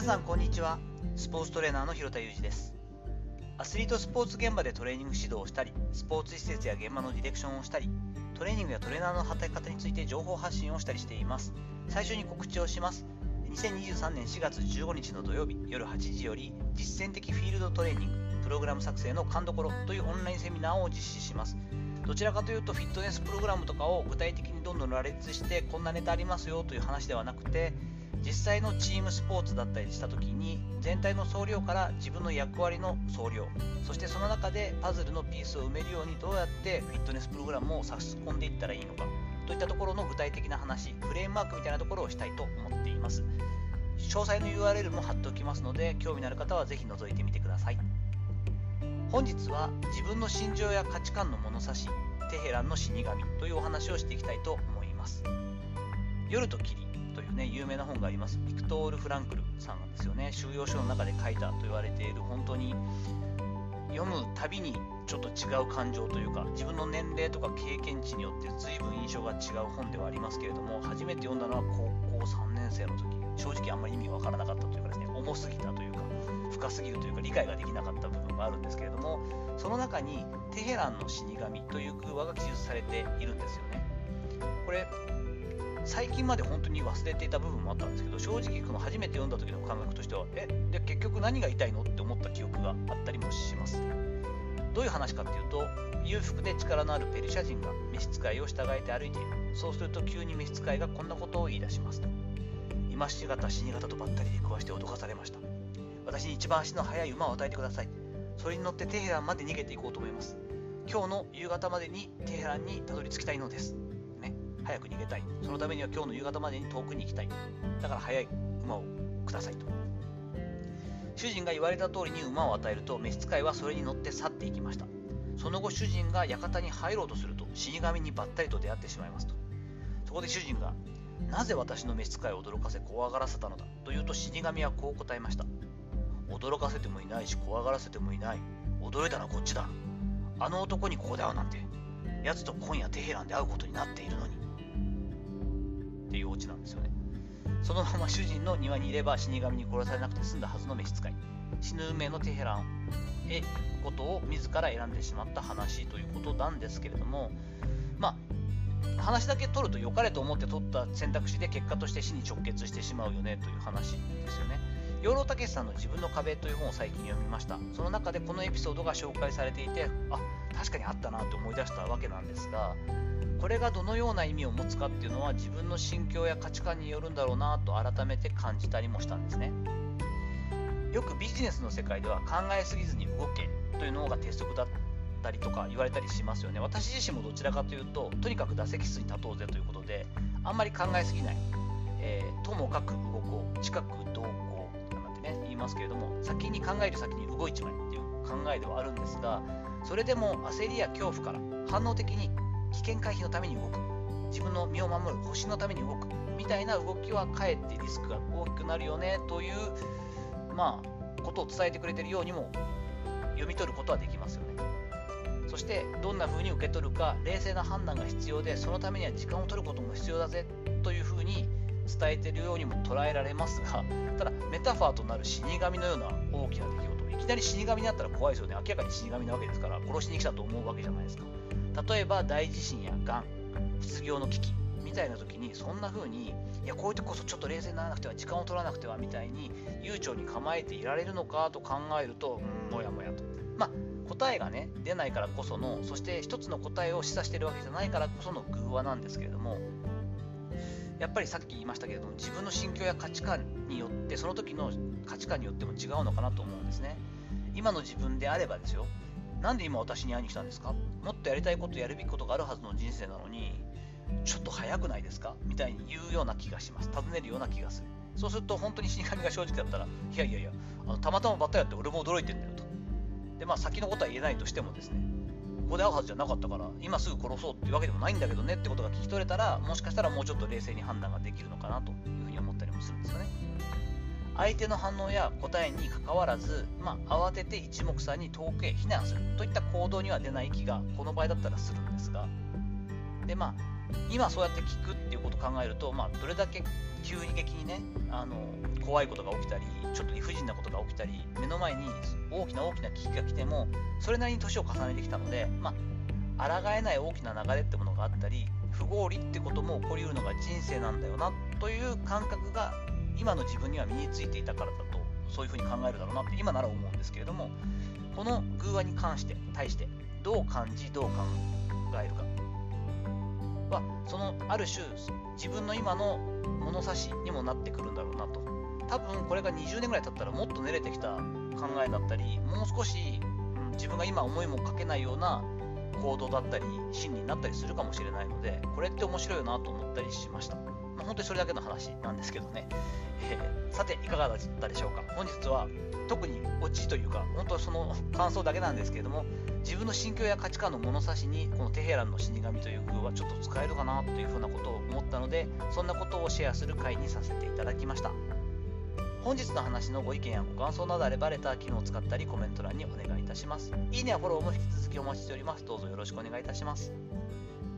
皆さんこんにちは。スポーツトレーナーの広田裕二です。アスリートスポーツ現場でトレーニング指導をしたりスポーツ施設や現場のディレクションをしたりトレーニングやトレーナーの働き方について情報発信をしたりしています。最初に告知をします。2023年4月15日の土曜日夜8時より実践的フィールドトレーニングプログラム作成の勘どころというオンラインセミナーを実施します。どちらかというとフィットネスプログラムとかを具体的にどんどん羅列してこんなネタありますよという話ではなくて実際のチームスポーツだったりした時に全体の総量から自分の役割の総量そしてその中でパズルのピースを埋めるようにどうやってフィットネスプログラムを差し込んでいったらいいのかといったところの具体的な話フレームワークみたいなところをしたいと思っています。詳細の URL も貼っておきますので興味のある方はぜひ覗いてみてください。本日は自分の心情や価値観の物差しテヘランの死神というお話をしていきたいと思います。夜と霧。ね有名な本があります。ビクトール・フランクルさんがですよね。収容所の中で書いたと言われている。本当に読むたびにちょっと違う感情というか自分の年齢とか経験値によって随分印象が違う本ではありますけれども初めて読んだのは高校3年生の時。正直あんまり意味わからなかったというかですね。重すぎたというか深すぎるというか理解ができなかった部分があるんですけれどもその中にテヘランの死神という空話が記述されているんですよね。これ最近まで本当に忘れていた部分もあったんですけど正直この初めて読んだ時の感覚としてはえで結局何が言いのって思った記憶があったりもします。どういう話かっていうと裕福で力のあるペルシャ人が召使いを従えて歩いている。そうすると急に召使いがこんなことを言い出します今しがた死に方とばったりで食わして脅かされました。私に一番足の速い馬を与えてください。それに乗ってテヘランまで逃げていこうと思います。今日の夕方までにテヘランにたどり着きたいのです。早く逃げたい。そのためには今日の夕方までに遠くに行きたい。だから早い馬をくださいと。主人が言われた通りに馬を与えると、召使いはそれに乗って去っていきました。その後、主人が館に入ろうとすると、死神にばったりと出会ってしまいますと。そこで主人が、なぜ私の召使いを驚かせ怖がらせたのだ？と言うと死神はこう答えました。驚かせてもいないし怖がらせてもいない。驚いたのはこっちだ。あの男にここで会うなんて。奴と今夜テヘランで会うことになっているのに。っていうオチなんですよね。そのまま主人の庭にいれば死神に殺されなくて済んだはずの召使い。死ぬ運命のテヘランへことを自ら選んでしまった話ということなんですけれども、まあ、話だけ取ると良かれと思って取った選択肢で結果として死に直結してしまうよねという話ですよね。養老孟さんの自分の壁という本を最近読みました。その中でこのエピソードが紹介されていて、あ、確かにあったなと思い出したわけなんですが、これがどのような意味を持つかっていうのは自分の心境や価値観によるんだろうなと改めて感じたりもしたんですね。よくビジネスの世界では考えすぎずに動けというのが鉄則だったりとか言われたりしますよね。私自身もどちらかというととにかく打席数に立とうぜということであんまり考えすぎない、えー、ともかく動こう近く同行なんてね言いますけれども先に考える先に動いちまえっていう考えではあるんですがそれでも焦りや恐怖から反応的に危険回避のために動く。自分の身を守る星のために動く。みたいな動きはかえってリスクが大きくなるよね。というまあことを伝えてくれてるようにも読み取ることはできますよね。そしてどんな風に受け取るか冷静な判断が必要でそのためには時間を取ることも必要だぜ。という風に伝えているようにも捉えられますがただメタファーとなる死神のような大きな出来事。いきなり死神になったら怖いですよね。明らかに死神なわけですから殺しに来たと思うわけじゃないですか。例えば大地震やがん失業の危機みたいな時にそんな風にいやこういう時こそちょっと冷静にならなくては時間を取らなくてはみたいに悠長に構えていられるのかと考えるとうんもやもやと。まあ答えがね出ないからこそのそして一つの答えを示唆してるわけじゃないからこその偶話なんですけれどもやっぱりさっき言いましたけれども自分の心境や価値観によってその時の価値観によっても違うのかなと思うんですね。今の自分であればですよ。なんで今私に会いに来たんですか？もっとやりたいことやるべきことがあるはずの人生なのにちょっと早くないですか？みたいに言うような気がします。尋ねるような気がする。そうすると本当に死神が正直だったらいやいやいやあのたまたまバッタやって俺も驚いてんだよと。でまあ先のことは言えないとしてもですねここで会うはずじゃなかったから今すぐ殺そうっていうわけでもないんだけどねってことが聞き取れたらもしかしたらもうちょっと冷静に判断ができるのかなというふうに思ったりもするんですよね。相手の反応や答えにかかわらず、まあ、慌てて一目散に遠くへ避難する。といった行動には出ない気がこの場合だったらするんですが。でまあ今そうやって聞くっていうことを考えると、まあ、どれだけ急に激にねあの怖いことが起きたりちょっと理不尽なことが起きたり目の前に大きな大きな危機が来てもそれなりに年を重ねてきたので、まあ、抗えない大きな流れってものがあったり不合理ってことも起こりうるのが人生なんだよなという感覚が今の自分には身についていたからだとそういうふうに考えるだろうなって今なら思うんですけれどもこの偶話に関して対してどう感じどう考えるかはそのある種自分の今の物差しにもなってくるんだろうなと。多分これが20年ぐらい経ったらもっと練れてきた考えだったりもう少し、うん、自分が今思いもかけないような行動だったり心理になったりするかもしれないのでこれって面白いなと思ったりしました、まあ、本当にそれだけの話なんですけどね、えー、さていかがだったでしょうか？本日は特にオチというか本当はその感想だけなんですけれども自分の心境や価値観の物差しにこのテヘランの死神という風はちょっと使えるかなというふうなことを思ったのでそんなことをシェアする回にさせていただきました。本日の話のご意見やご感想などあればレター機能を使ったりコメント欄にお願いいたします。いいねやフォローも引き続きお待ちしております。どうぞよろしくお願いいたします。